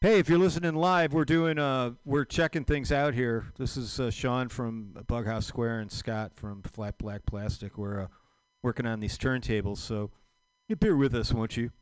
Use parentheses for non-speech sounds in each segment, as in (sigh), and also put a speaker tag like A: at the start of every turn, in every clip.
A: Hey, if you're listening live, we're doing uh we're checking things out here. This is uh, Sean from Bughouse Square and Scott from Flat Black Plastic. We're uh, working on these turntables, so you bear with us, won't you?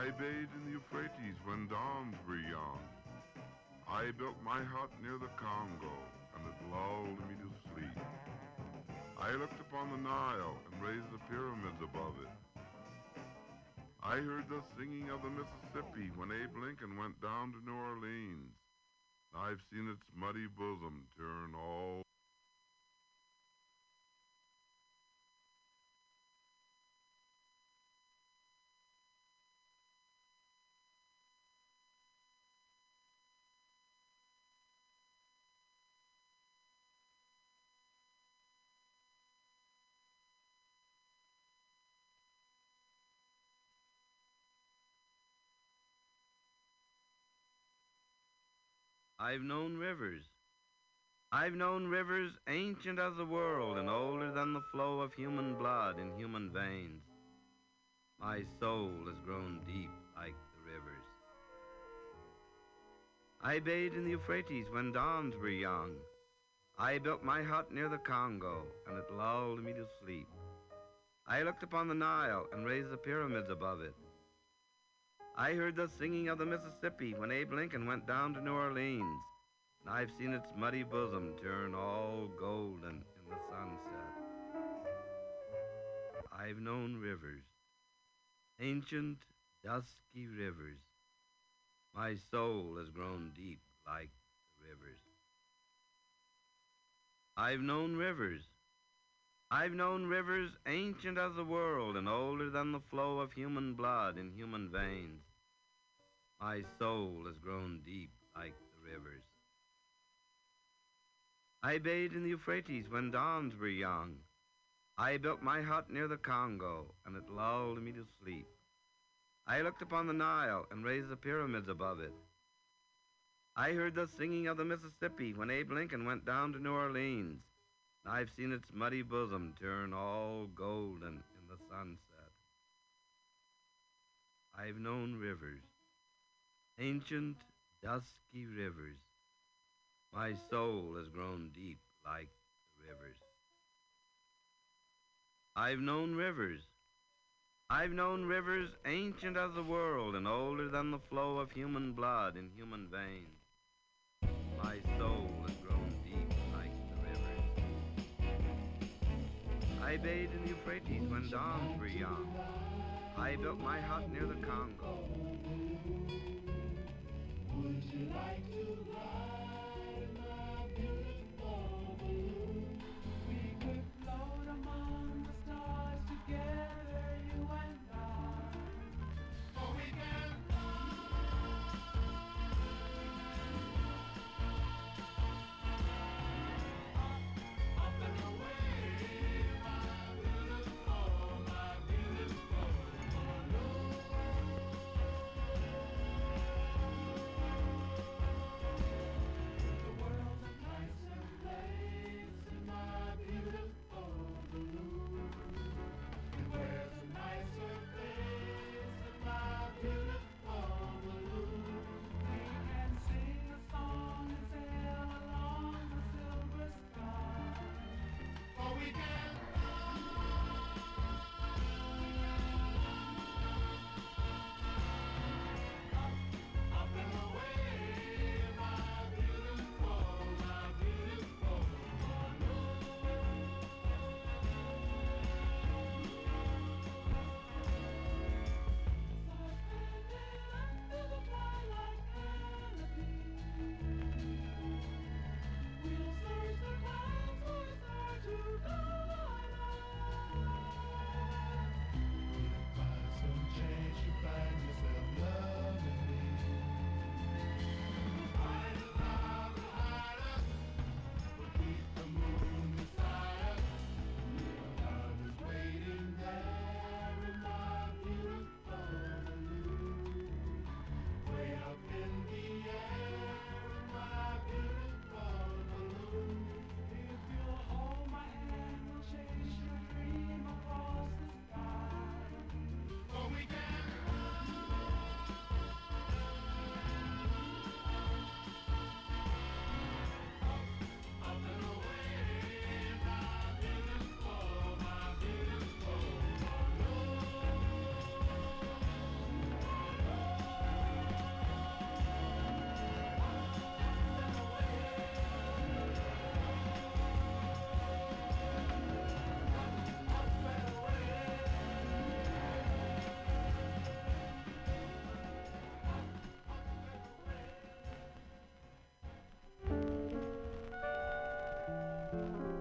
B: I bathed in the Euphrates when dawns were young. I built my hut near the Congo, and it lulled me to sleep. I looked upon the Nile and raised the pyramids above it. I heard the singing of the Mississippi when Abe Lincoln went down to New Orleans. I've seen its muddy bosom turn all
C: I've known rivers. I've known rivers ancient as the world and older than the flow of human blood in human veins. My soul has grown deep like the rivers. I bathed in the Euphrates when dawns were young. I built my hut near the Congo, and it lulled me to sleep. I looked upon the Nile and raised the pyramids above it. I heard the singing of the Mississippi when Abe Lincoln went down to New Orleans, and I've seen its muddy bosom turn all golden in the sunset. I've known rivers, ancient, dusky rivers. My soul has grown deep like the rivers. I've known rivers. I've known rivers ancient as the world and older than the flow of human blood in human veins. My soul has grown deep like the rivers. I bathed in the Euphrates when dawns were young. I built my hut near the Congo, and it lulled me to sleep. I looked upon the Nile and raised the pyramids above it. I heard the singing of the Mississippi when Abe Lincoln went down to New Orleans. And I've seen its muddy bosom turn all golden in the sunset. I've known rivers, ancient, dusky rivers. My soul has grown deep like the rivers. I've known rivers. I've known rivers ancient as the world and older than the flow of human blood in human veins. My soul has grown deep like the rivers. I bathed in the Euphrates when dawns were young. I built my hut near the Congo.
D: Would you like to ride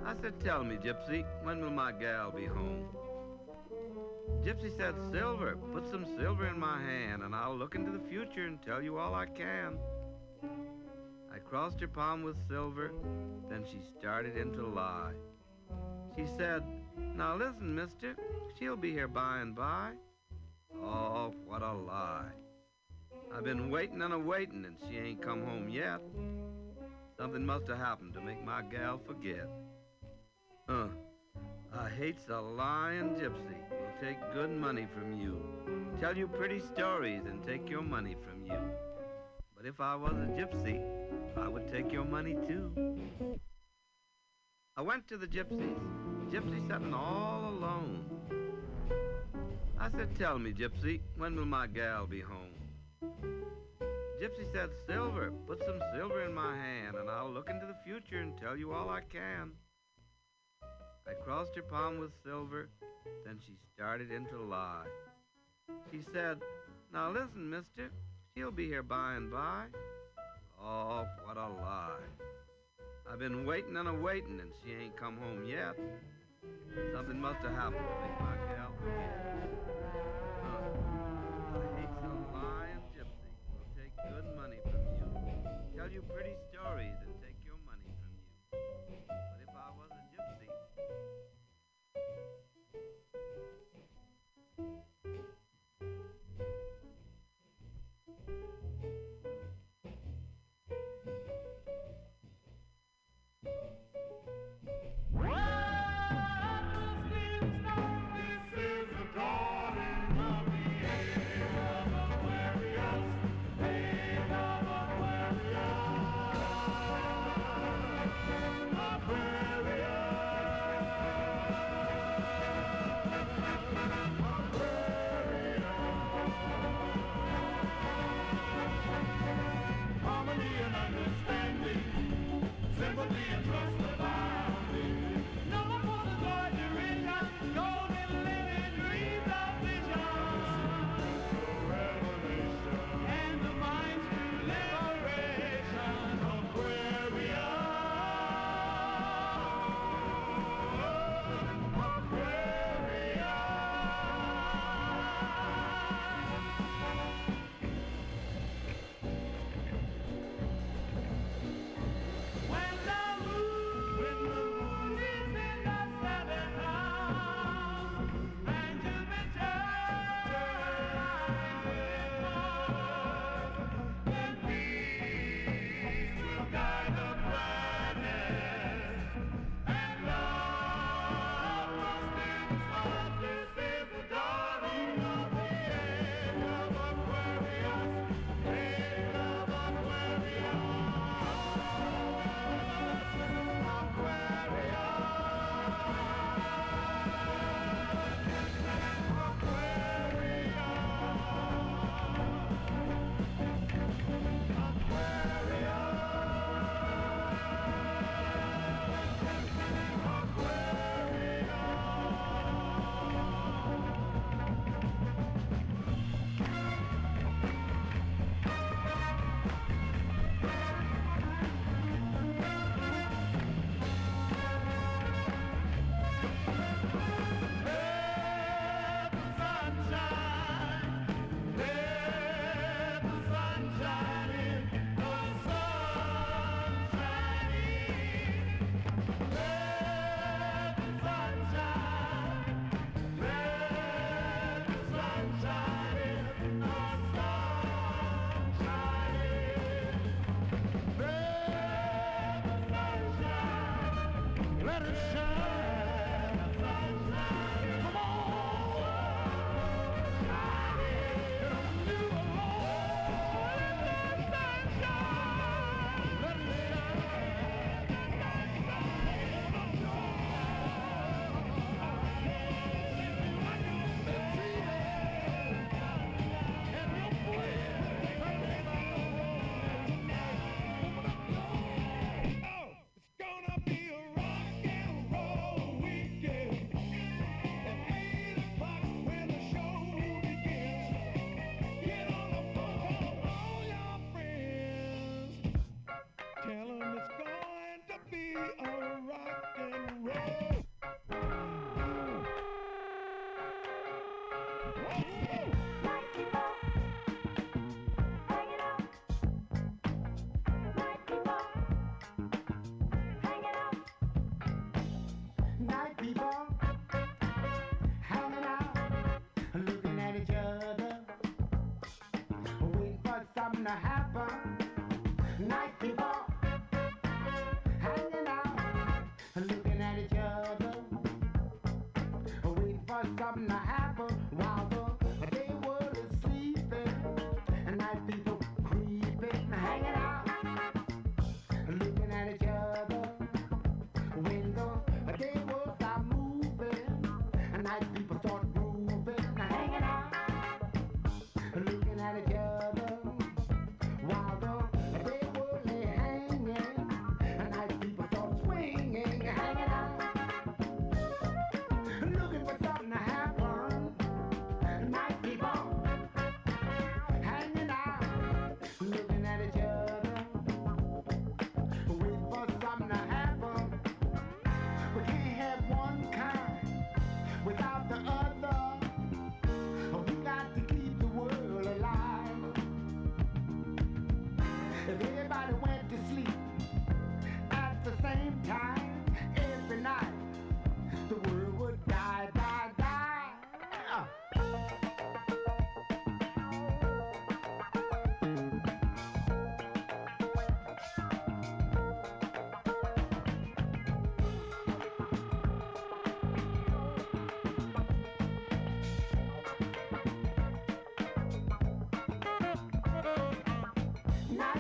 D: I
C: said, Tell me, Gypsy, when will my gal be home? Gypsy said, Silver, put some silver in my hand, and I'll look into the future and tell you all I can. I crossed her palm with silver, then she started in to lie. She said, Now listen, mister, she'll be here by and by. Oh, what a lie. I've been waiting and a waiting, and she ain't come home yet. Something must have happened to make my gal forget. Huh. I hates a lying gypsy who'll take good money from you, tell you pretty stories, and take your money from you. But if I was a gypsy, I would take your money too. I went to the gypsies. Gypsy sitting all alone. I said, Tell me, Gypsy, when will my gal be home? Gypsy said, Silver, put some silver in my hand, and I'll look into the future and tell you all I can. I crossed her palm with silver, then she started in to lie. She said, Now listen, mister, she'll be here by and by. Oh, what a lie. I've been waiting and a waiting, and she ain't come home yet. Something must have happened to make my gal forget.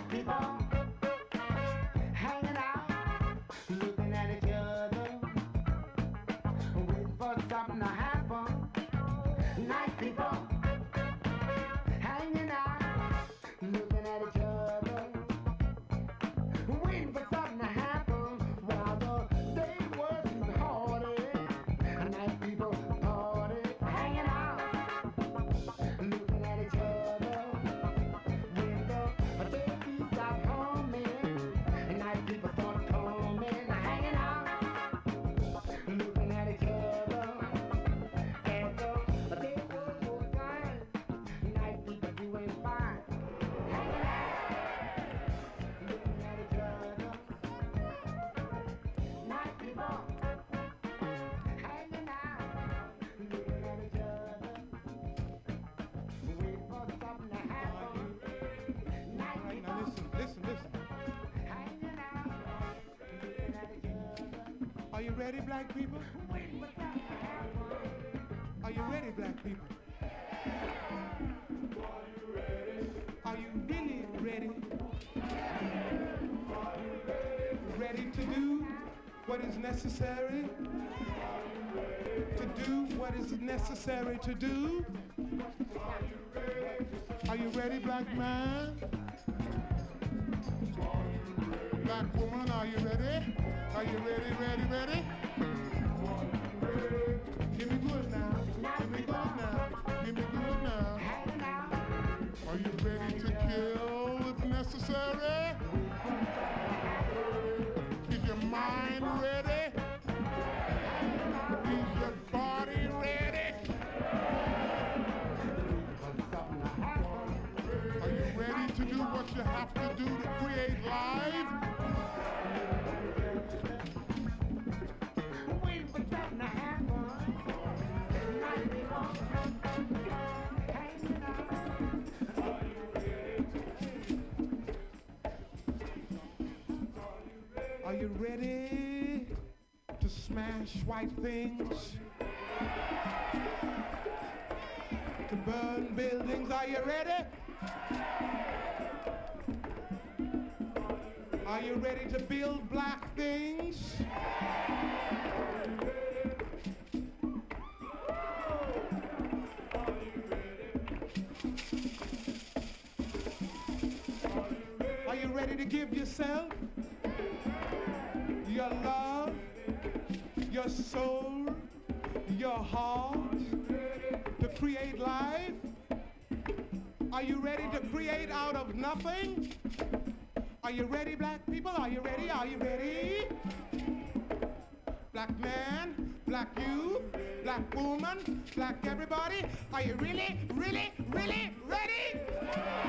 D: happy birthday.
E: Ready, black people? Are you ready, black people? Are you really ready? Ready to do what is necessary? To do what is necessary to do? Are you ready, black man? Black woman, are you ready? Are you ready, ready, ready? You ready to smash white things? To burn buildings? Are you ready? Are you ready to build black things? Are you ready to give yourself? Your love, your soul, your heart to create life? Are you ready to create out of nothing? Are you ready, black people? Are you ready? Are you ready? Black man, black youth, black woman, black everybody, are you really, really, really ready?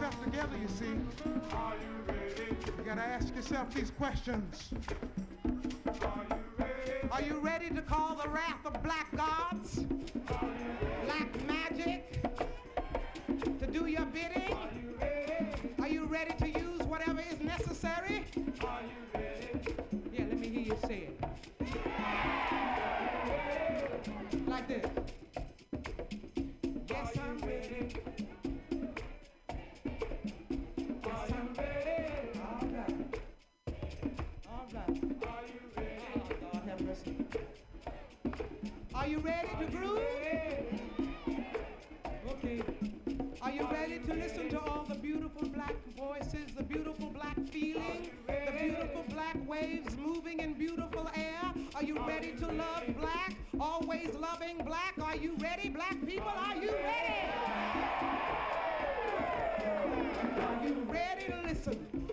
E: Get your own self together, you see. Are you ready? You gotta ask yourself these questions. Are you ready? Are you ready to call the wrath of black gods? Black magic? To do your bidding? Are you ready to use whatever is to listen?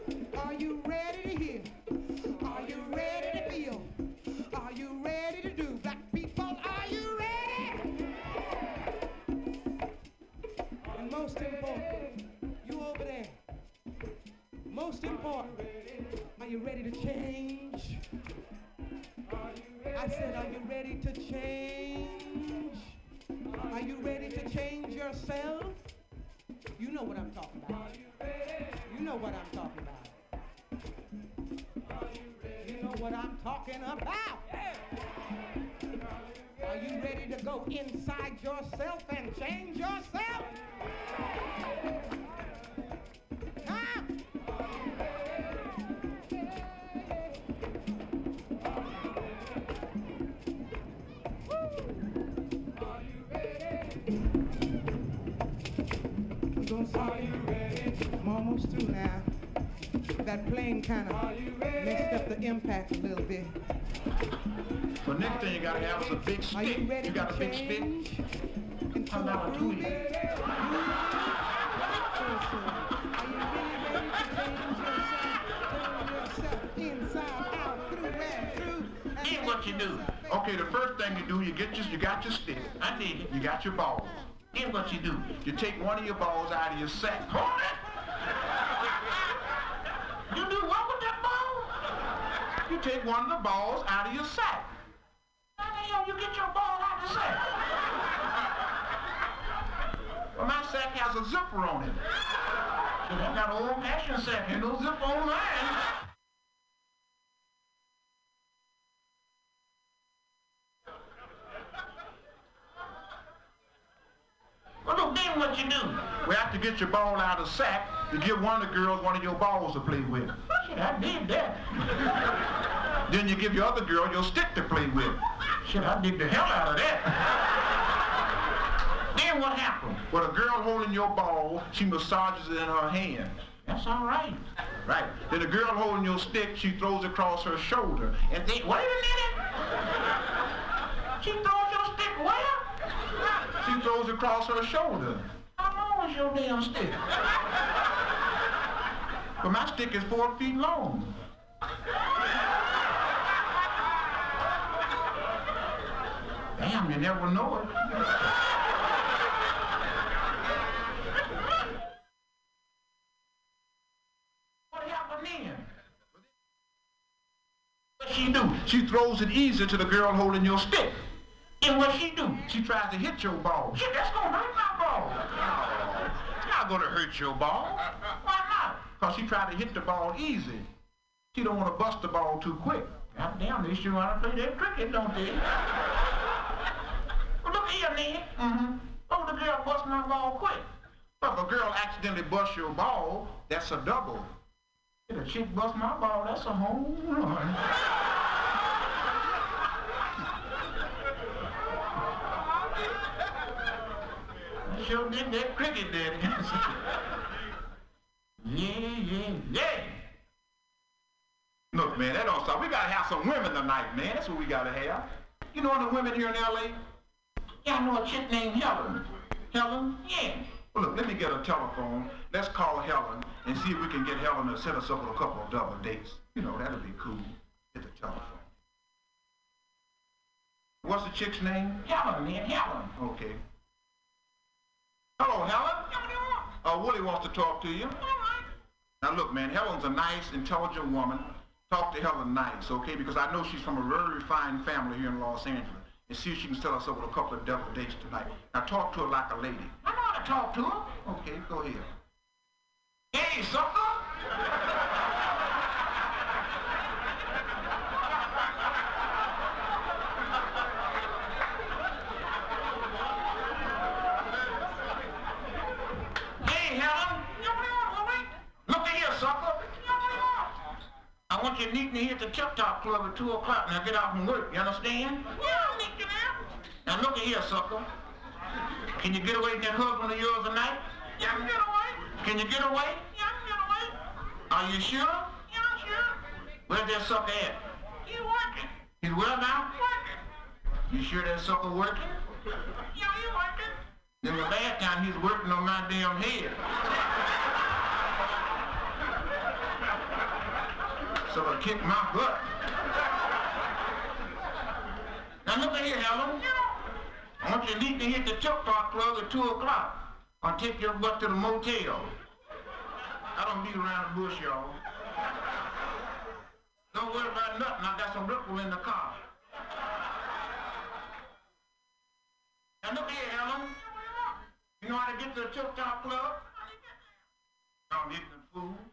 E: Inside yourself and change yourself? Huh? I'm gonna I'm almost through now. That plane kind of messed up the impact a little bit.
F: Thing you gotta have is a big stick.
E: you ready
F: got a big stick?
E: change into
F: I'm
E: a
F: not a
E: groovy,
F: tweet.
E: person? Are you really ready to change yourself, turn yourself inside out, through and through? and
F: Here's
E: make
F: what you do. Okay, the first thing you do, you get your, you got your stick. I did it. You got your balls. Here's what you do. You take one of your balls out of your sack. Hold it. You do what with that ball? You take one of the balls out of your sack. How the you get your ball out the sack? Well, my sack has a zipper on it. So I got an old-fashioned sack. Ain't no zipper on mine. Well, then what you do? We have to get your ball out of sack to give one of the girls one of your balls to play with. Shit, I did that. then you give your other girl your stick to play with. Shit, I did the hell out of that. then what happened? Well, the girl holding your ball, she massages it in her hand. That's all right. Right. Then the girl holding your stick, she throws it across her shoulder. And then, wait a minute. She throws your stick where? She throws it across her shoulder. How long is your damn stick? But my stick is four feet long. Damn, you never know it. What happened then? What she do? She throws it easy to the girl holding your stick. And what she do? She tries to hit your ball. Shit, that's gonna hurt my ball. No, it's not gonna hurt your ball. Why not? Cause she tried to hit the ball easy. She don't want to bust the ball too quick. God damn, they sure want to play that cricket, don't they? (laughs) well, look here, Ned. Mm-hmm. Oh, the girl bust my ball quick. But if a girl accidentally busts your ball, that's a double. If a chick bust my ball, that's a home run. (laughs) Did that cricket, it? yeah, yeah, yeah. Look, man, that don't stop. We gotta have some women tonight, man. That's what we gotta have. You know the women here in L.A.? Yeah, I know a chick named Helen. Helen? Yeah. Well, look, let me get a telephone. Let's call Helen and see if we can get Helen to set us up with a couple of double dates. You know, that'll be cool. Get the telephone. What's the chick's name? Helen, man, Helen. Okay. Hello, Helen. Uh, Willie wants to talk to you. All right. Now look, man, Helen's a nice, intelligent woman. Talk to Helen nice, okay? Because I know she's from a very refined family here in Los Angeles. And see if she can set us up with a couple of double dates tonight. Now talk to her like a lady. I know how to talk to her. Okay, go ahead. Hey, sucker! Hey, Helen. Look at here, sucker. I want you to meet me at the Tip Top Club at 2 o'clock when I get off from work. You understand? Yeah, I'll meet you there. Now look at here, sucker. Can you get away from that husband of yours tonight? Yeah, I can get away. Can you get away? Yeah, I can get away. Are you sure? Yeah, I'm sure. Where's that sucker at? He's working. He's where now? Working. You sure that sucker working? Yeah, he's working. Then the last time he's working on my damn head. So I kicked my butt. Now look here, Helen. I want you to need to hit the choke talk plug at 2 o'clock. I'll take your butt to the motel. I don't beat around the bush, y'all. Don't worry about nothing. I got some ripple in the car. Now look here, Helen. You know how to get to the choke talk plug? Y'all ignorant fool.
G: You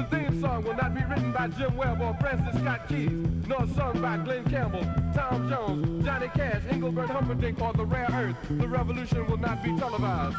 G: The theme song will not be written by Jim Webb or Francis Scott Keys, nor sung by Glen Campbell, Tom Jones, Johnny Cash, Engelbert Humperdinck, or The Rare Earth. The revolution will not be televised.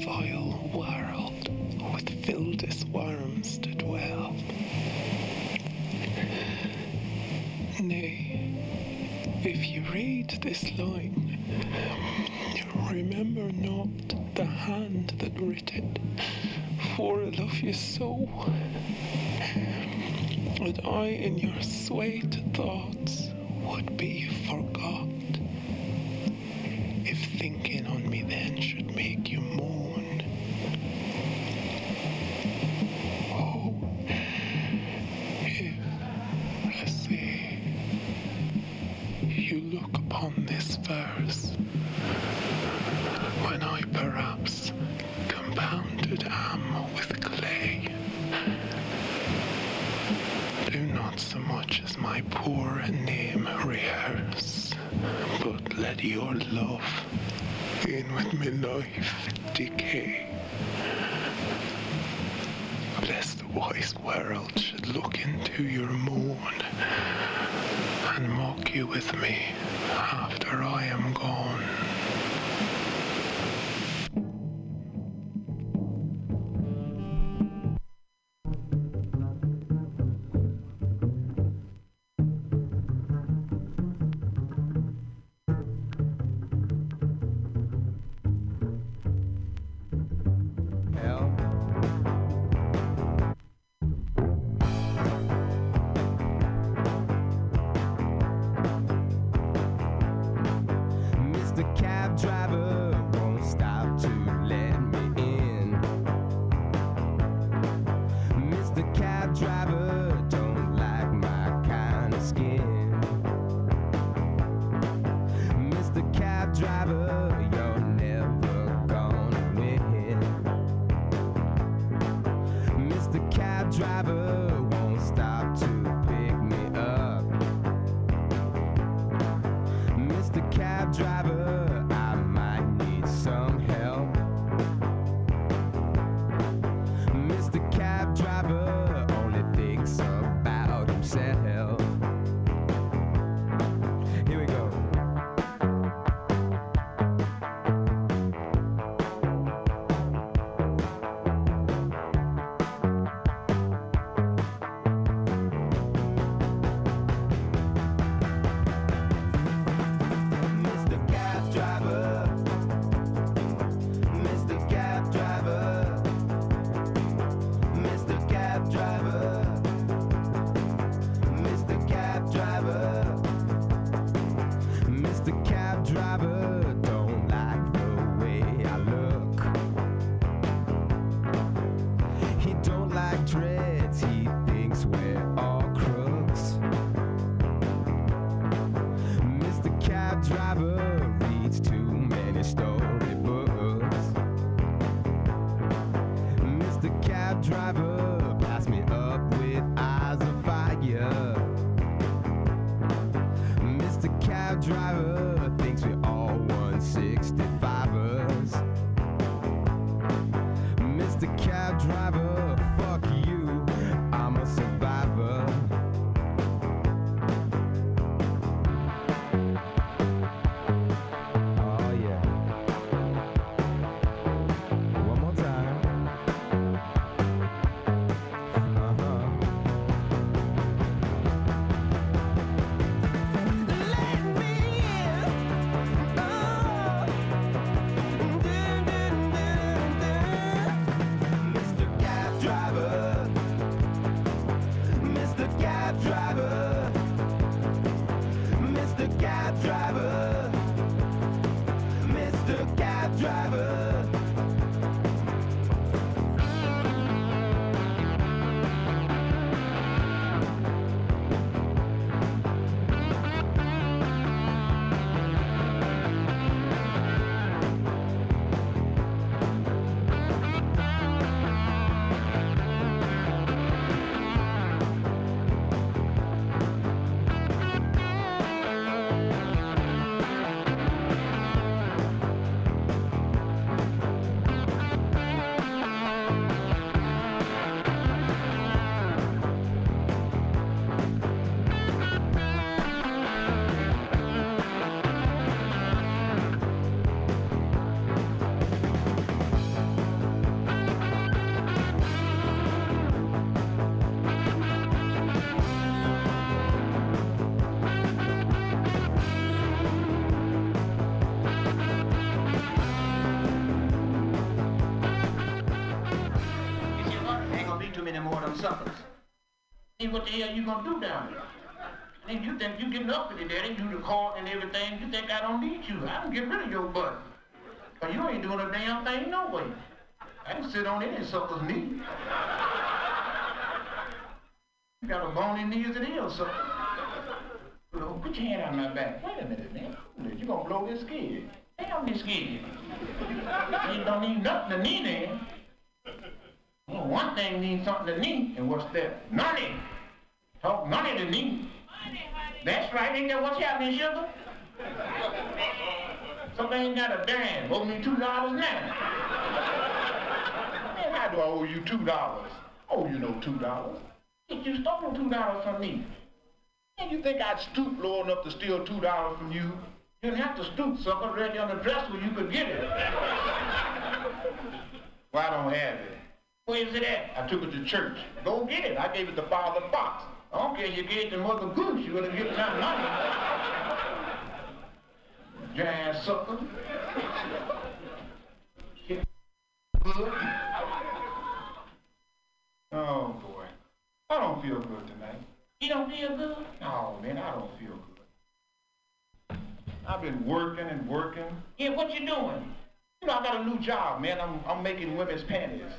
H: Vile world with filthiest worms to dwell. Nay, if you read this line, remember not the hand that writ it, for I love you so. And I in your sweet thoughts would be forgot, if thinking on me then should let your love in with me life decay. Lest the wise world should look into your moon and mock you with me after I
F: what the hell you gonna do down there? And you think you getting up with it, daddy, you the court and everything, you think I don't need you. I can get rid of your butt. But you ain't doing a damn thing no way. I can sit on any sucker's knee. You got a bony knee as it is. You put your hand on my back. Wait a minute, man. You're gonna blow this skid. Damn this skid. You don't need nothing to knee then. Well, one thing needs something to knee, and what's that? Money. Talk money to knee. That's right, ain't that what's happening, sugar? Somebody ain't got a dime. Owe me two dollars now. Man, how do I owe you two dollars? Oh, you know two dollars. You stole two dollars from me, and you think I'd stoop low enough to steal two dollars from you? You didn't have to stoop, sucker, right on the dresser where you could get it. well, I don't have it. Where is it at? I took it to church. Go get it. I gave it to Father Fox. I you gave to Mother Goose. You're gonna get money. Giant sucker. Good. Oh boy. I don't feel good tonight. You don't feel good? No, man, I don't feel good. I've been working and working. Yeah, what you doing? You know, I got a new job, man. I'm, I'm making women's panties.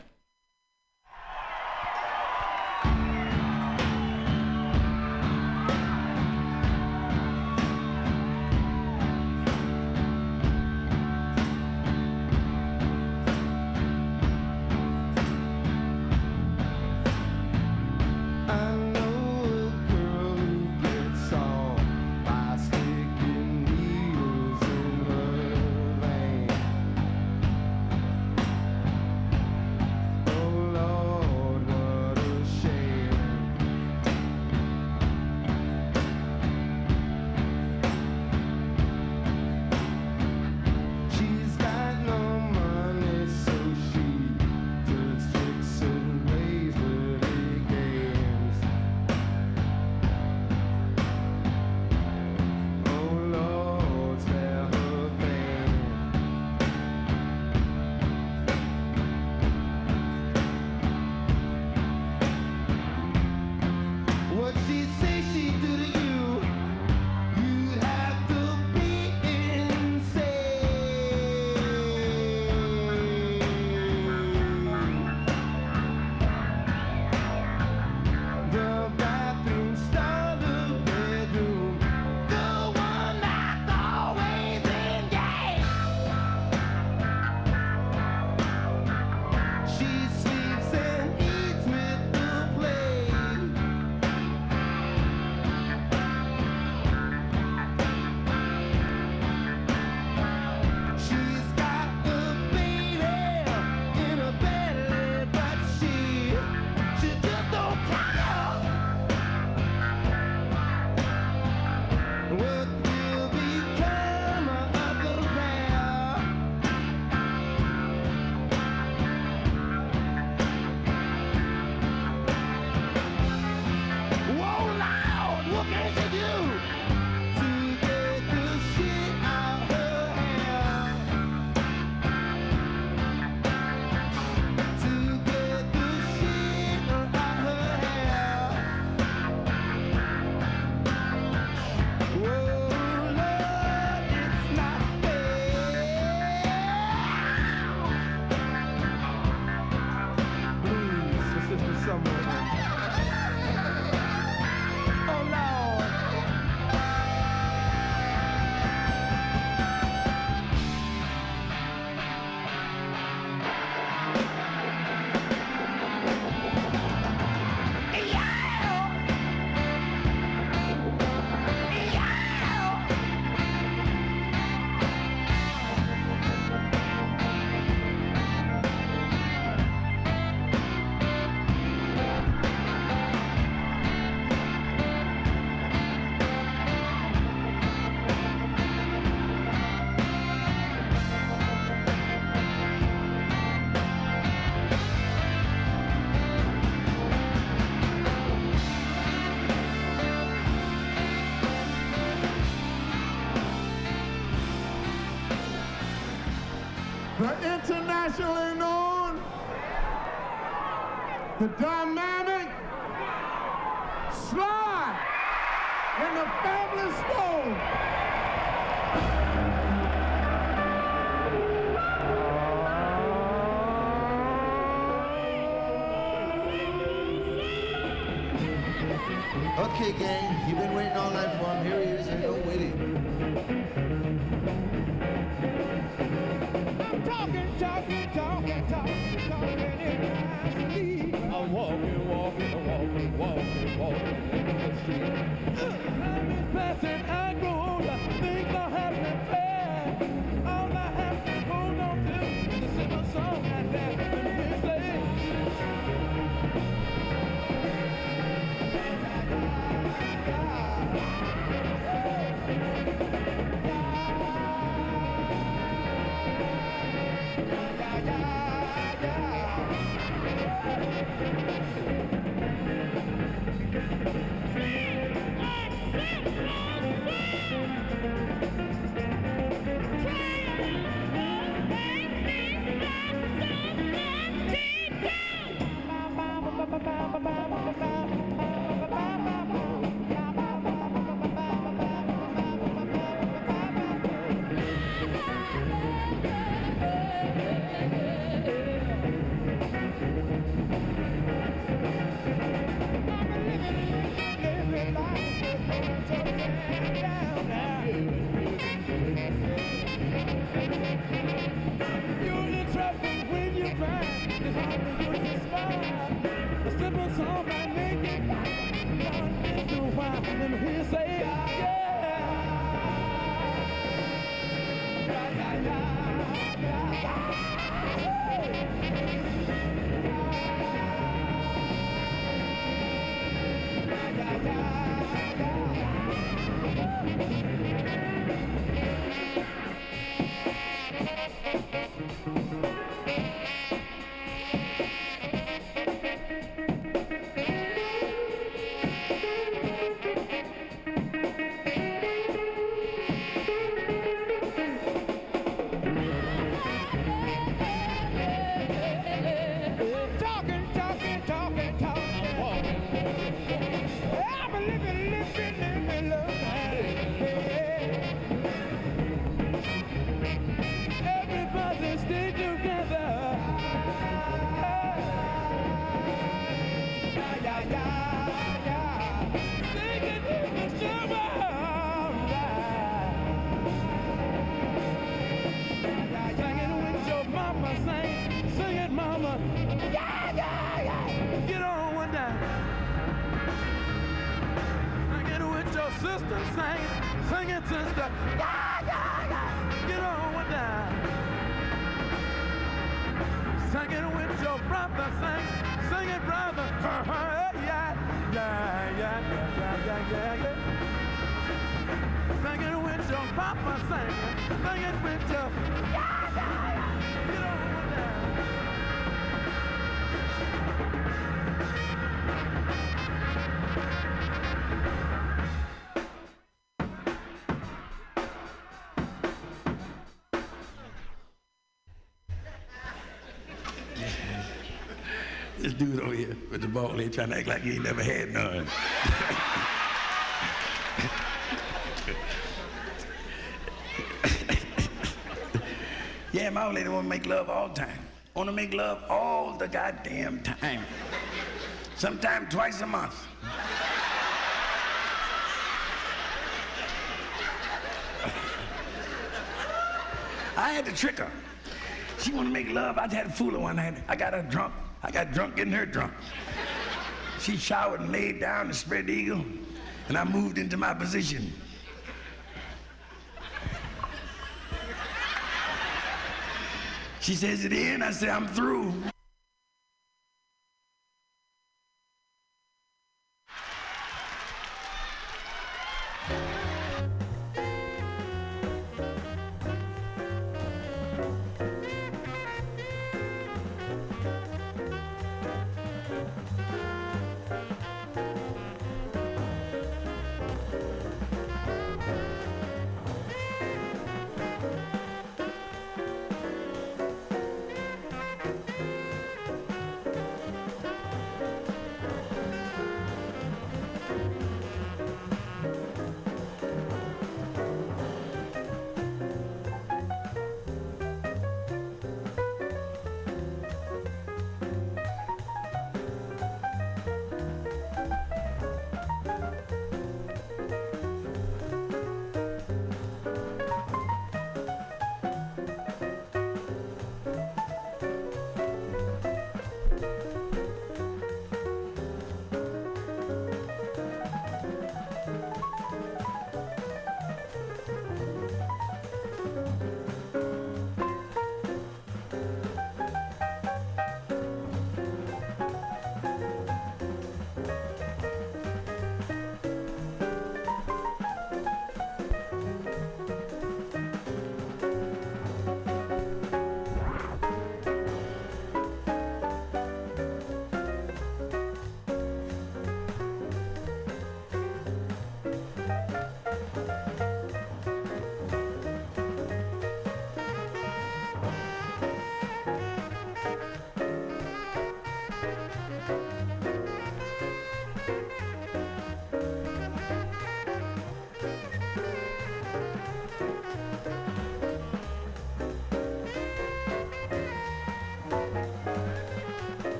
I: dude over here with the ball, head trying to act like he ain't never had none. (laughs) yeah, my old lady wanna make love all the time. Wanna make love all the goddamn time. Sometimes twice a month. (laughs) I had to trick her. She want to make love. I had to fool her one night. I got her drunk. I got drunk getting her drunk. She showered and laid down and spread eagle, and I moved into my position. She says it in. I said, I'm through.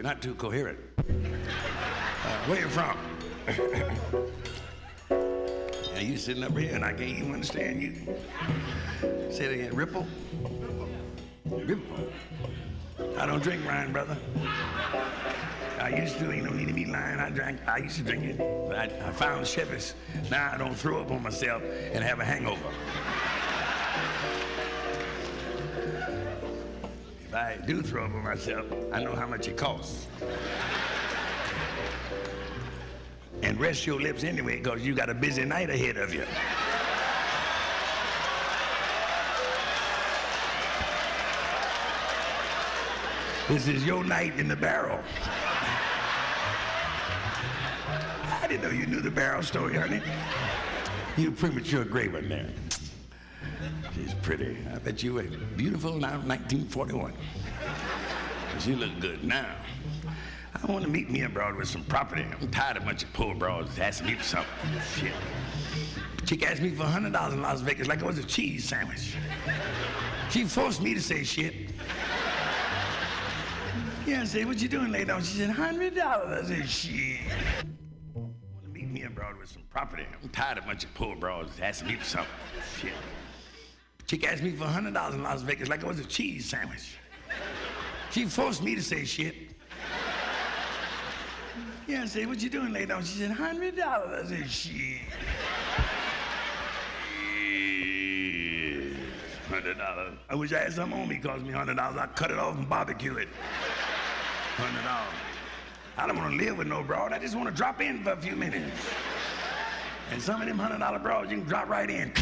I: You're not too coherent. Uh, where you from? (laughs) yeah, you sitting up here and I can't even understand you. Say it again. Ripple? Ripple. I don't drink wine, brother. I used to, ain't no need to be lying. I drank, I used to drink it. I, I found Chivas. Now I don't throw up on myself and have a hangover. I do throw on myself, I know how much it costs. And rest your lips anyway, because you got a busy night ahead of you. This is your night in the barrel. I didn't know you knew the barrel story, honey. You premature one there. She's pretty. I bet you were beautiful now, 1941. You look good now. I want to meet me abroad with some property. I'm tired of a bunch of poor broads asking me for something. Shit. Chick asked me for $100 in Las Vegas like it was a cheese sandwich. She forced me to say shit. Yeah, I said, what you doing later on? She said, $100. I said, shit. I want to meet me abroad with some property. I'm tired of a bunch of poor broads asking me for something. Shit. Chick asked me for $100 in Las Vegas like it was a cheese sandwich. She forced me to say shit. Yeah, I said, what you doing later on? She said, $100. I said, shit. Hundred dollars. I wish I had some on me cost me hundred dollars. I'd cut it off and barbecue it. Hundred dollars. I don't want to live with no broad. I just want to drop in for a few minutes. And some of them hundred dollar broads you can drop right in.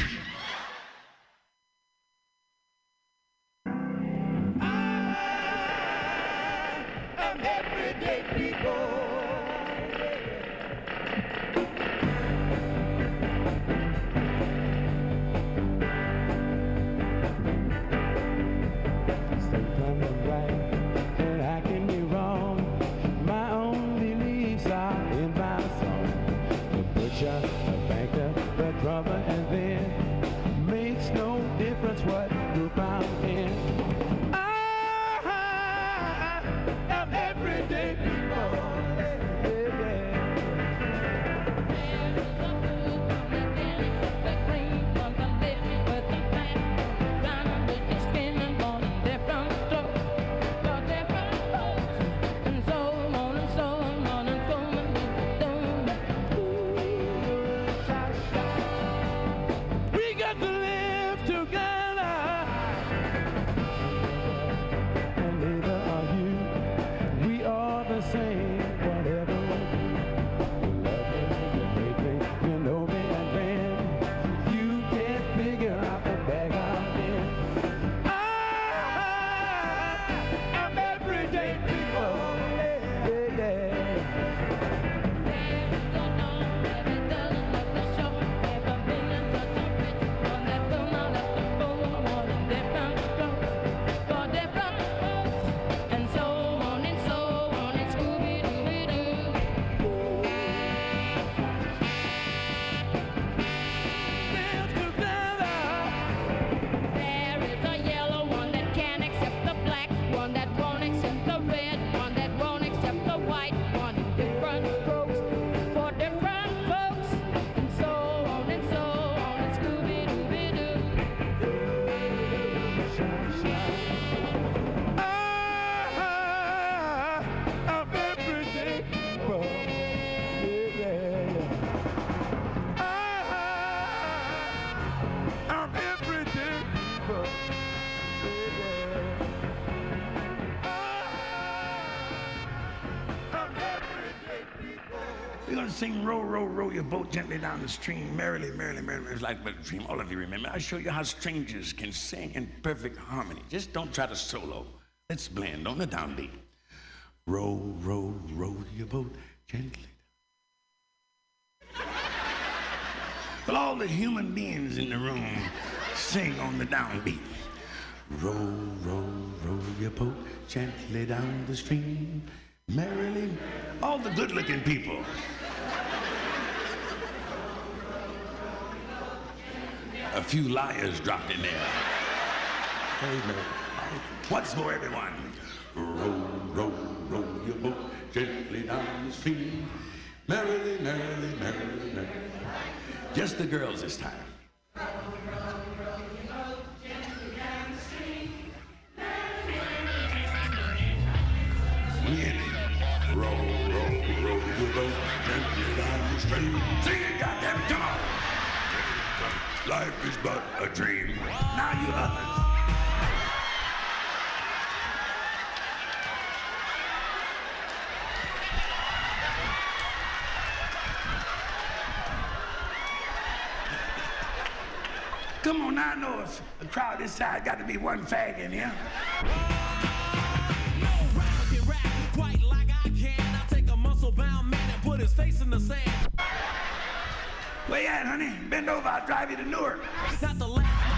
I: Boat gently down the stream, merrily, merrily, merrily. It's like a dream. All of you remember. I show you how strangers can sing in perfect harmony. Just don't try to solo. Let's blend on the downbeat. Row, row, row your boat gently. Well, all the human beings in the room sing on the downbeat. Row, row, row your boat gently down the stream, merrily. All the good-looking people. a few liars dropped in there. Amen. Once more, everyone. Row, row, row your boat gently down the stream. Merrily, merrily, merrily, merrily. Just the girls this time. Row, row, row your boat gently down the stream. Yeah. Row, row, row your boat gently down the stream. Sing it, goddammit, come on! Life is but a dream. Now you others. Come on, I know if a crowd this got to be one fag in here.
D: No can rap quite like I can. I take a muscle bound man and put his face in the sand.
I: Where you honey? Bend over, I'll drive you to Newark.
D: Not the last.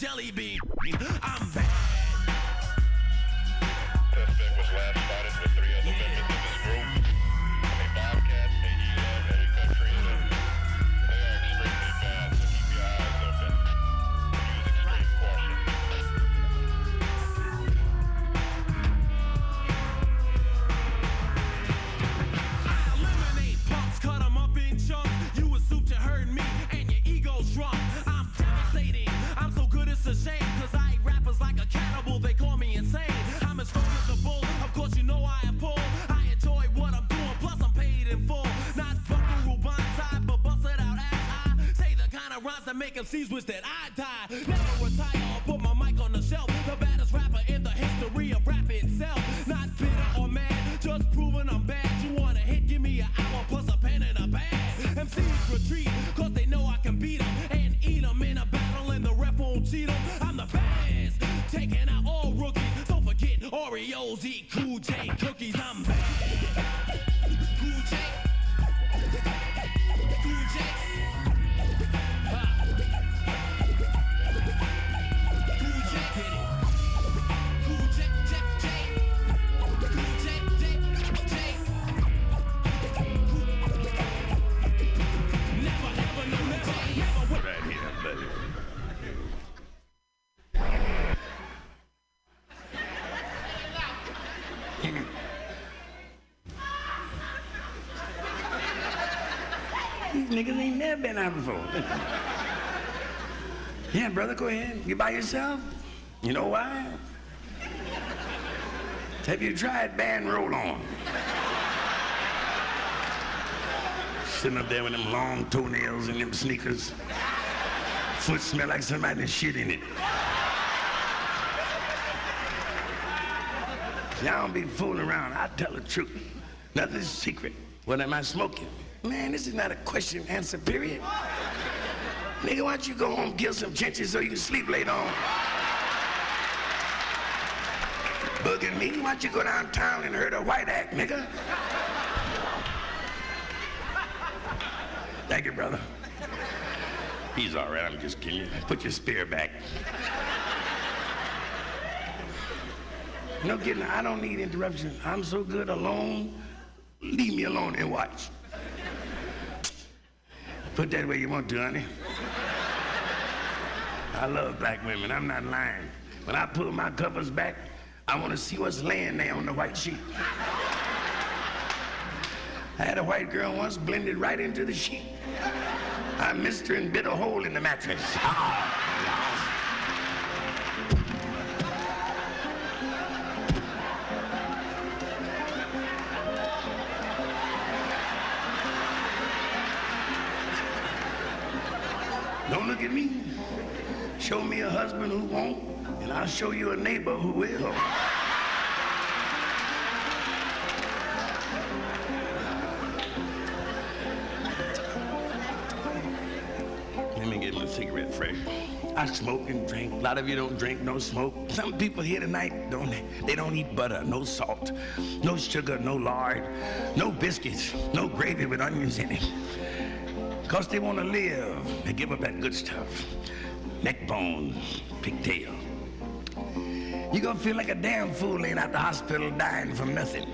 D: jelly bean.
I: been out before. (laughs) yeah, brother, go ahead. You by yourself? You know why? Have you tried Ban roll on? Sitting up there with them long toenails and them sneakers. Foot smell like somebody shit in it.
J: Y'all don't be fooling around. I tell the truth. Nothing's secret. What am I smoking? Man, this is not a question and answer period. Nigga, why don't you go home, kill some chinches so you can sleep later on? Bugging me? Why don't you go downtown and hurt a white act, nigga? Thank you, brother. He's all right, I'm just kidding. Put your spear back. No kidding, I don't need interruption. I'm so good alone. Leave me alone and watch. Put that where you want to, honey. I love black women, I'm not lying. When I pull my covers back, I want to see what's laying there on the white sheet. I had a white girl once blended right into the sheet. I missed her and bit a hole in the mattress. (laughs) Show me a husband who won't, and I'll show you a neighbor who will. Let me get my cigarette fresh. I smoke and drink. A lot of you don't drink, no smoke. Some people here tonight don't they don't eat butter, no salt, no sugar, no lard, no biscuits, no gravy with onions in it. Cause they want to live. They give up that good stuff. Neck bone, pigtail. You're gonna feel like a damn fool laying out the hospital dying from nothing.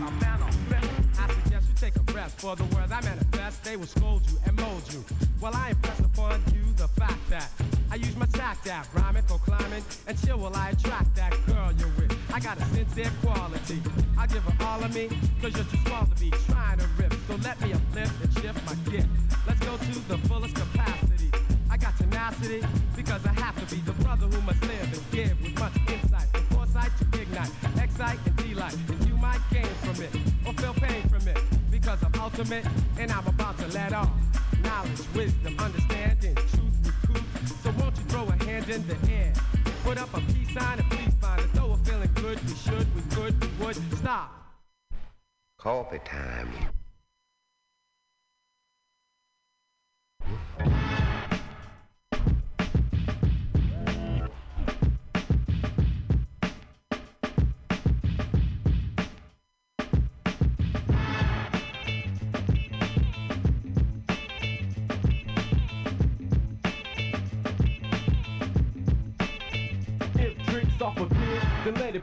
K: That
L: I manifest. I suggest you take a breath for the words I manifest. They will scold you and mold you. While I impress upon you the fact that I use my tact that rhyming, go climbing, and chill while I attract that girl you're with. I got a sincere quality. I give her all of me, cause you're too small to be trying to rip. So let me uplift and shift my gift. Let's go to the fullest capacity. I got tenacity, because I have to be the brother who must live and give with much insight and foresight to ignite, excite and delight. Gain from it, or feel pain from it, because I'm ultimate, and I'm about to let off. Knowledge, wisdom, understanding, truth. So won't you throw a hand in the air? Put up a peace sign and please find it. Though we're feeling good, we should, we could, we would. Stop.
M: Coffee time.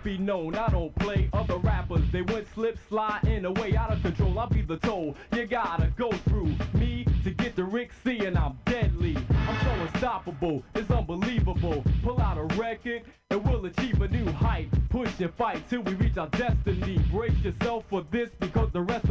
G: It be known I don't play other rappers. They went slip, slide in a way out of control. I'll be the toll. You gotta go through me to get the Rick C, and I'm deadly. I'm so unstoppable, it's unbelievable. Pull out a record, and we'll achieve a new height. Push and fight till we reach our destiny. Brace yourself for this because the rest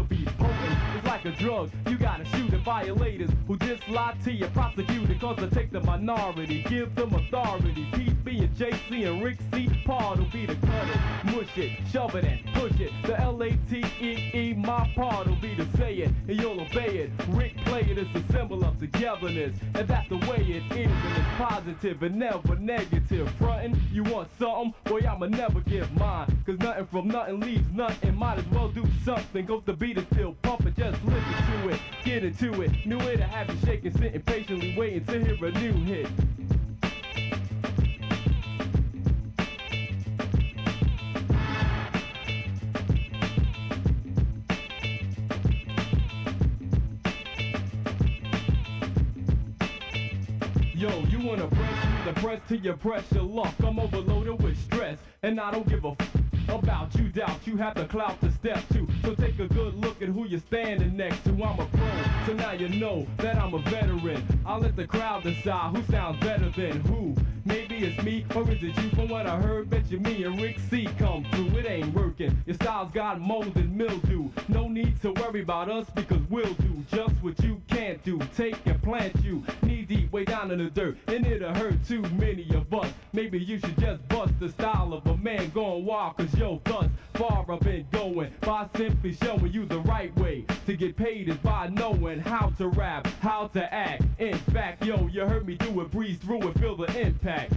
G: will be potent. It's like a drug, you gotta shoot the violators who just lie to you. Prosecute it cause they take the minority. Give them authority. Be and JC and Rick C. Part will be the it, mush it, shove it and push it. The L-A-T-E-E, my part will be to say it, and you'll obey it. Rick play it as a symbol of togetherness, and that's the way it is, and it's positive and never negative. Frontin', you want something? Boy, I'ma never give mine, cause nothing from nothing leaves nothing. Might as well do something, cause the beat is still pumping, just listen to it, get into it. New way to have you shaking, sitting patiently waiting to hear a new hit. Yo, you wanna press me, the press to your pressure luck. I'm overloaded with stress, and I don't give a about you doubt. You have the clout to step to. So take a good look at who you're standing next to. I'm a pro, so now you know that I'm a veteran. I'll let the crowd decide who sounds better than who. Maybe it's me, or is it you? From what I heard, bet you me and Rick C come through. It ain't working. Your style's got mold and mildew. No need to worry about us because we'll do just what you can't do. Take and plant you knee deep way down in the dirt, and it'll hurt too many of us. Maybe you should just bust the style of a man going wild, cause yo, thus far I've been going by simply showing you the right way to get paid is by knowing how to rap, how to act. In fact, yo, you heard me do it, breeze through it, feel the impact.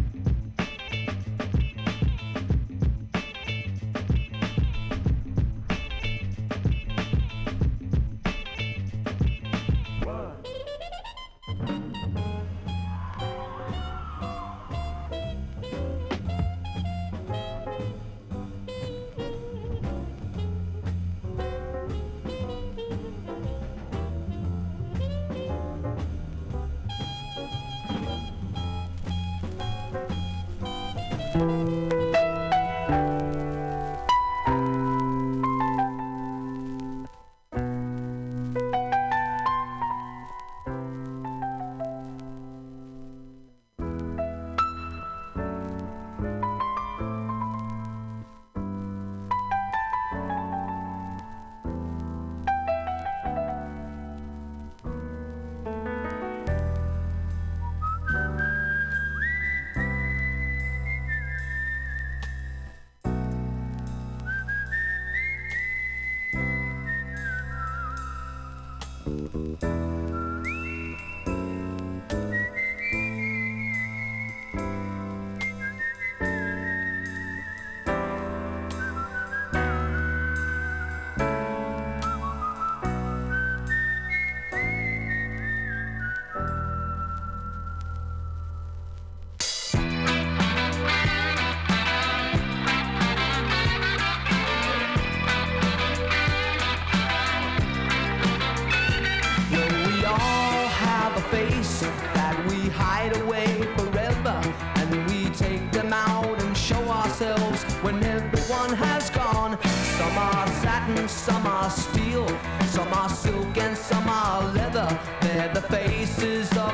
N: Some are steel, some are silk, and some are leather. They're the faces
O: of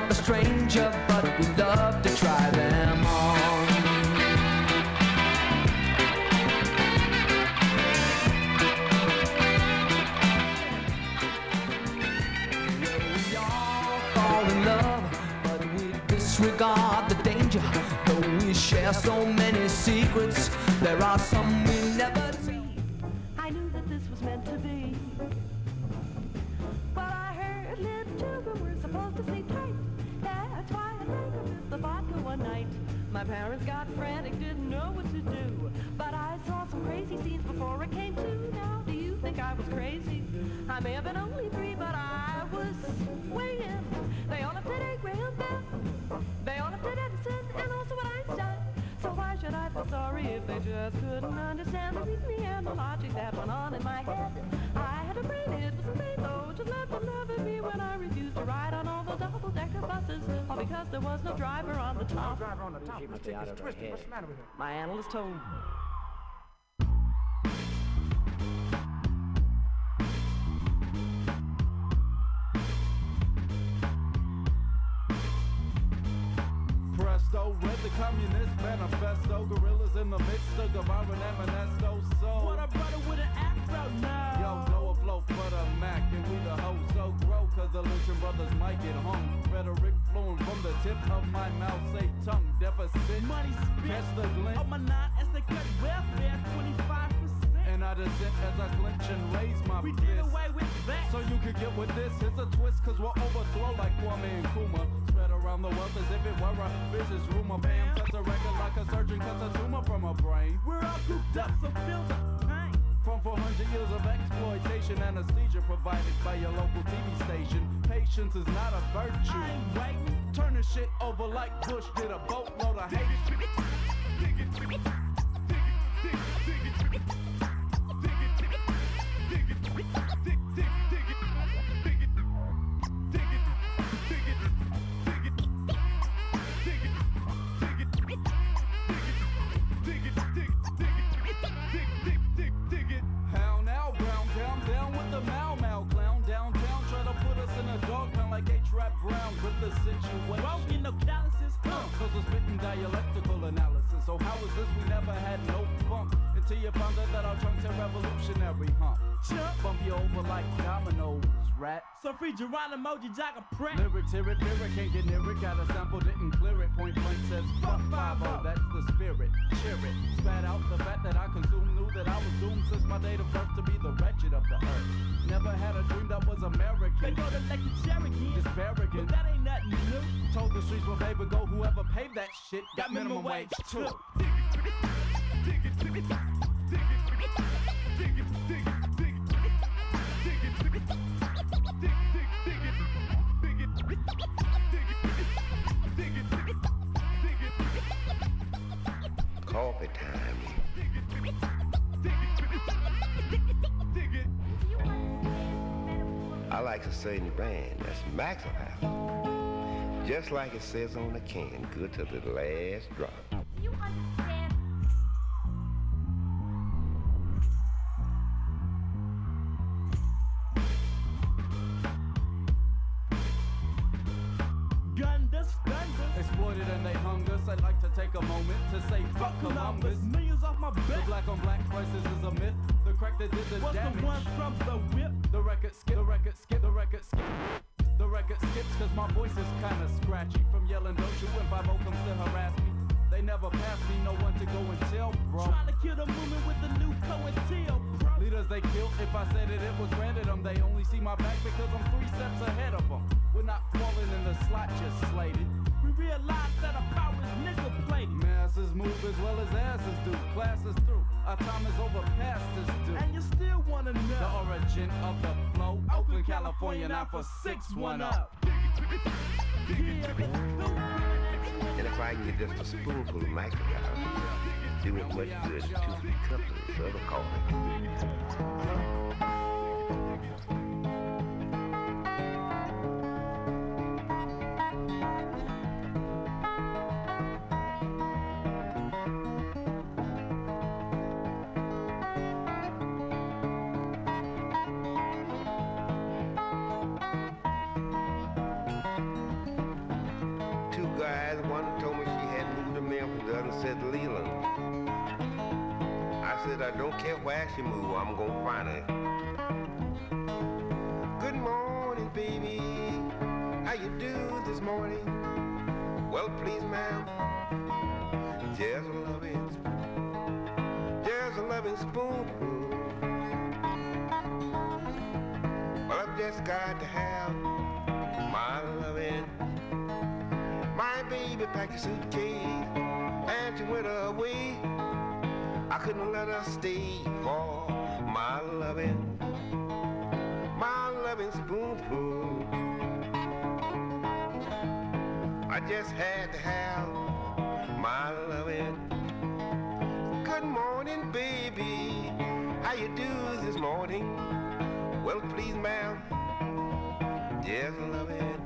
O: before it came to. Now, do you think I was crazy? I may have been only three, but I was way in. They all at A. Graham Bell. They all at Edison and also at Einstein. So why should I feel sorry if they just couldn't understand the reasoning and the logic that went on in my head? I had a brain, it was a pain though to let them love at me when I refused to ride on all those double-decker buses, all because there was no driver on the top.
P: driver on the top. Let's take this twisted. What's the matter with her?
O: My analyst told me.
Q: The midst of Guevara and Manesto. So, what a brother with an afro now. Yo, go afloat for the Mac, and we the hoes so grow, cause the Lucian brothers might get hung. Rhetoric flowing from the tip of my mouth, say tongue deficit. Money spit, catch the glint. On my nine as they cut welfare, 25%. And I descent as I clench and raise my we fist. did away with that. So you could get with this. It's a twist, cause we'll overthrow like Kwame Nkrumah. Spread around the world as if it were a business rumor. Bam, cuts a record like a surgeon cuts a tumor from a brain. We're all cooped up, so feel the pain. From 400 years of exploitation, anesthesia provided by your local TV station. Patience is not a virtue. I ain't waiting. Turn the shit over like Bush did a boatload of hate. How the situation. Broken no calluses, huh? Cause we're spitting dialectical analysis. So how is this we never had no funk? Until you found out that our chunks to revolutionary, huh? Chump. Bump you over like dominoes, rat. So free Geronimo, Jack a prank. Lyrics, hear it, lyric, can't get near it. Got a sample, didn't clear it. Point blank says, fuck 5 that's the spirit. Cheer it. Spat out the fact that I consumed, knew that I was doomed since my date of birth to be the wretched of the earth. Never had a dream that was American. They go to like the Cherokee. Disparaging. But that ain't nothing new. Told the streets where they would go, whoever paved that shit got minimum wage too.
M: Coffee I like a certain brand that's Maxwell House. Just like it says on the can, good to the last drop.
Q: I'd like to take a moment to say fuck Columbus. Millions off my back. The black on black crisis is a myth. The crack that did the
R: What's the one from the whip?
Q: The record skip, the record skip, the record skip. The record skips cause my voice is kinda scratchy. From yelling don't you when 5 comes to harass me. They never pass me, no one to go and tell, bro.
R: Trying to kill the movement with the new COINTEL, bro.
Q: Leaders they killed if I said that it was granted them. They only see my back because I'm three steps ahead of them. We're not falling in the slot just slated.
S: We realize that our power is nigga plated.
Q: Masses move as well as asses do. Class is through. Our time is over past is due.
S: And you still wanna know
Q: The origin of the flow. Oakland, California, now for six one oh. up. Oh.
M: And if I can get just a spoonful of nitrogen, do it much good in two, three cups of Southern coffee. Two I don't care where she moved, I'm gonna find her. Good morning, baby. How you do this morning? Well, please, ma'am. There's a loving, spoon, there's a loving spoonful. Well, I've just got to have my loving. My baby packed a suitcase and she went away. I couldn't let her stay for my loving, my loving spoonful. I just had to have my loving. Good morning, baby. How you do this morning? Well, please, ma'am. Yes, loving.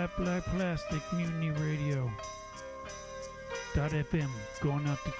T: Black
U: Black Plastic Mutiny Radio. Dot FM going out to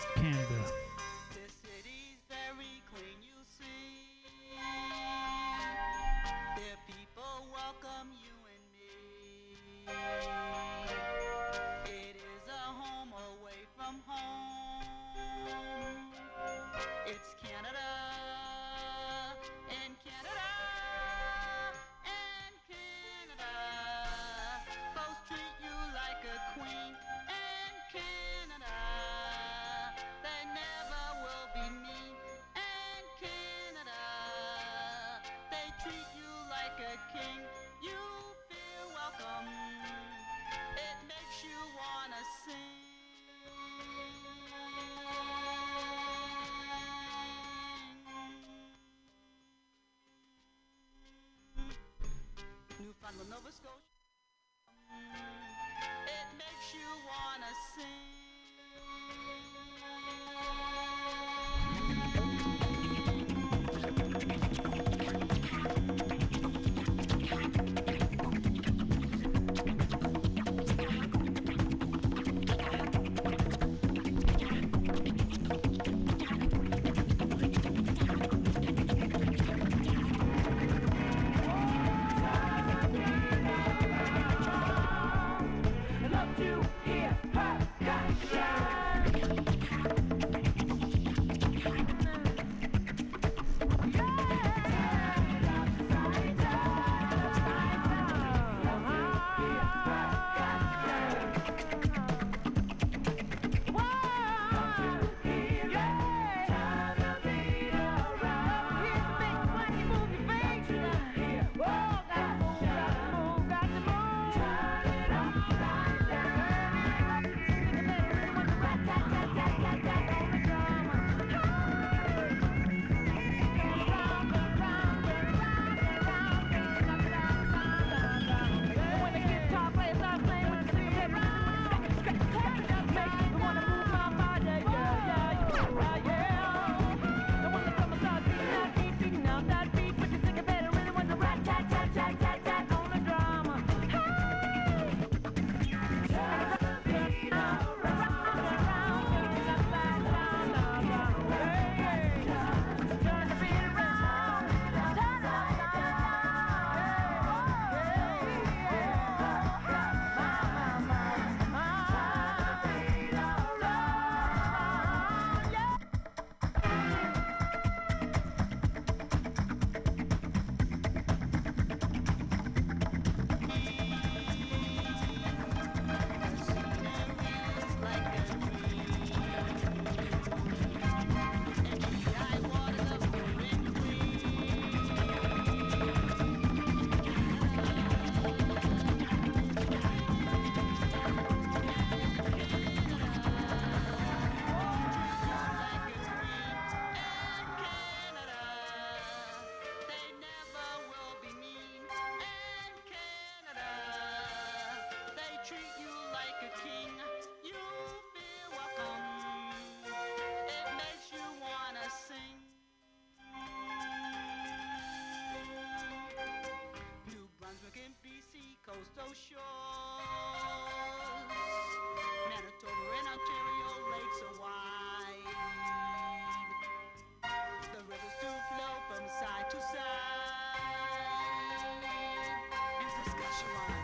V: on the Nova Scotia. It makes you wanna sing.
N: Sound
P: in Saskatchewan.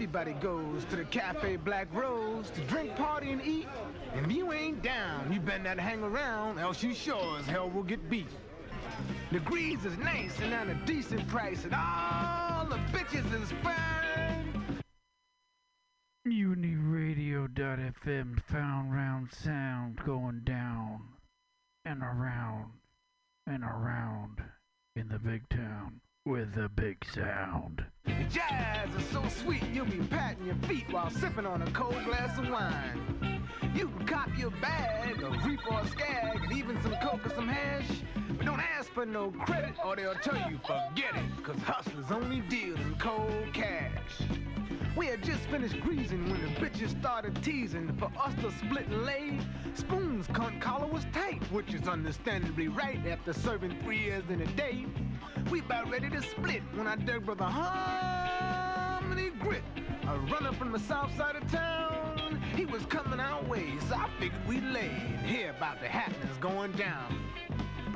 P: Everybody goes to the Cafe Black Rose to drink, party, and eat. And if you ain't down, you better not hang around, else you sure as hell will get beat. The grease is nice and at a decent price, and all the bitches is fine.
U: Uniradio.fm found round sound going down and around and around in the big town with the big sound.
P: Jazz is so sweet, you'll be patting your feet while sipping on a cold glass of wine. You can cop your bag of reef or skag, and even some coke or some hash. But don't ask for no credit, or they'll tell you forget it, cause hustlers only deal in cold cash. We had just finished greasing when the bitches started teasing for us to split and lay. Spoon's cunt collar was tight, which is understandably right after serving three years in a day. We about ready to split when I dug brother Harmony Grit, a runner from the south side of town. He was coming our way, so I figured we'd lay and hear about the happenings going down.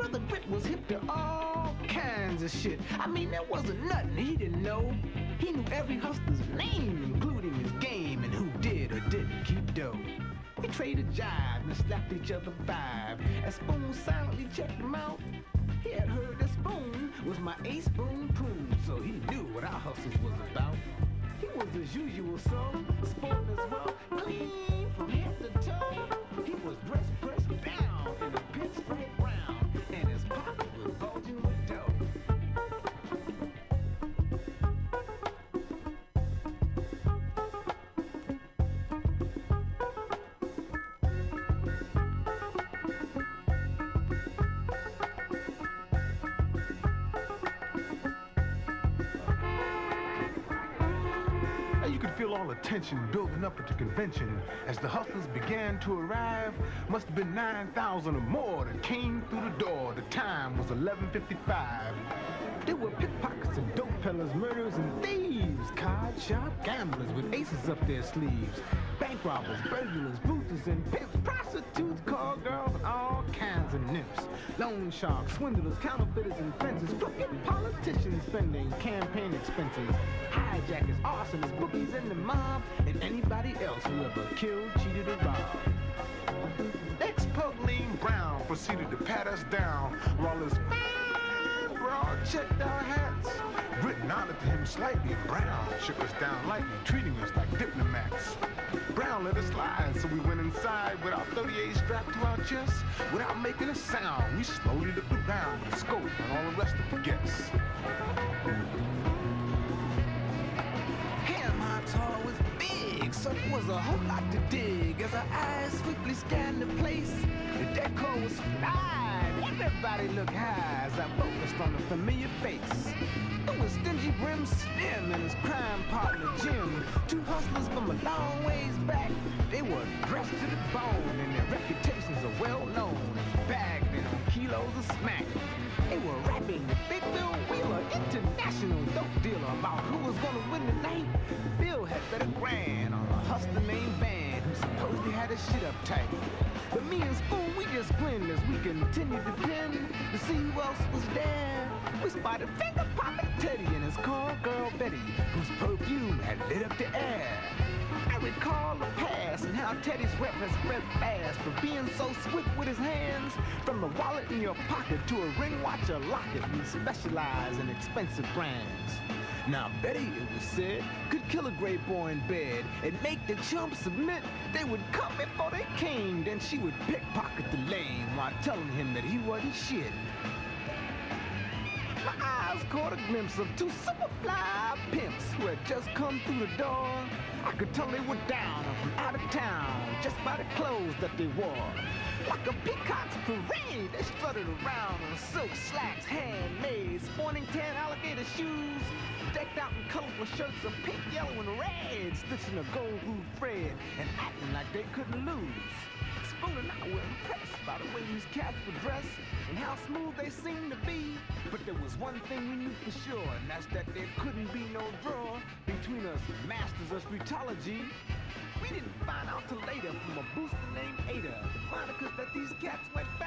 P: Brother Grit was hip to all kinds of shit. I mean, there wasn't nothing he didn't know. He knew every hustler's name, including his game and who did or didn't keep dough. We traded jive and slapped each other five. As Spoon silently checked him out, he had heard that Spoon was my ace spoon poon, so he knew what our hustles was about. He was as usual, so Spoon as well, clean from head to toe. He was dressed, pressed down in a pinstripe brown, his pocket at the convention as the hustlers began to arrive. Must have been 9,000 or more that came through the door. The time was 11.55. There were pickpockets and dope peddlers, murderers and thieves, card shop gamblers with aces up their sleeves, bank robbers, burglars, booters and pimps, prostitutes, call girls, all kinds nymphs, loan sharks, swindlers, counterfeiters and fences, crooked politicians spending campaign expenses, hijackers, arsonists, bookies and the mob, and anybody else who ever killed, cheated, or robbed. Ex-Pugline Brown proceeded to pat us down while his broad checked our hats. Nodded to him slightly, Brown shook us down lightly, treating us like diplomats. Brown let us slide, so we went inside with our 38 strapped to our chests. Without making a sound, we slowly looked around a scope on all the rest of the guests. Tall was big, so it was a whole lot to dig. As our eyes swiftly scanned the place, the decor was fine. Everybody looked high as I focused on a familiar face. It was Stingy Brim Slim and his crime partner Jim. Two hustlers from a long ways back. They were dressed to the bone and their reputations are well known bagged and on kilos of smack. They were rapping with Big Bill Wheeler, international dope dealer, about who was gonna win the night. Bill had bet a grand on a hustler named Van who supposedly had his shit uptight. But me and Spoon, we just grinned as we continued to pin to see who else was there. We spotted finger popping Teddy and his call girl Betty, whose perfume had lit up the air. I recall the past and how Teddy's rep has spread fast for being so swift with his hands. From the wallet in your pocket to a ring watch or locket, we specialize in expensive brands. Now Betty, it was said, could kill a great boy in bed and make the chump submit. They would come before they came, then she would pickpocket the lame while telling him that he wasn't shit. My eyes caught a glimpse of two super fly pimps who had just come through the door. I could tell they were down from out of town just by the clothes that they wore. Like a peacock's parade, they strutted around in silk slacks, handmade, sporting tan alligator shoes, decked out in colorful shirts of pink, yellow, and red, stitching a gold groove thread and acting like they couldn't lose. Spoon and I were impressed by the way these cats were dressed and how smooth they seemed to be. But there was one thing we knew for sure, and that's that there couldn't be no draw between us masters of streetology. We didn't find out till later from a booster named Ada, the monikers that these cats went back.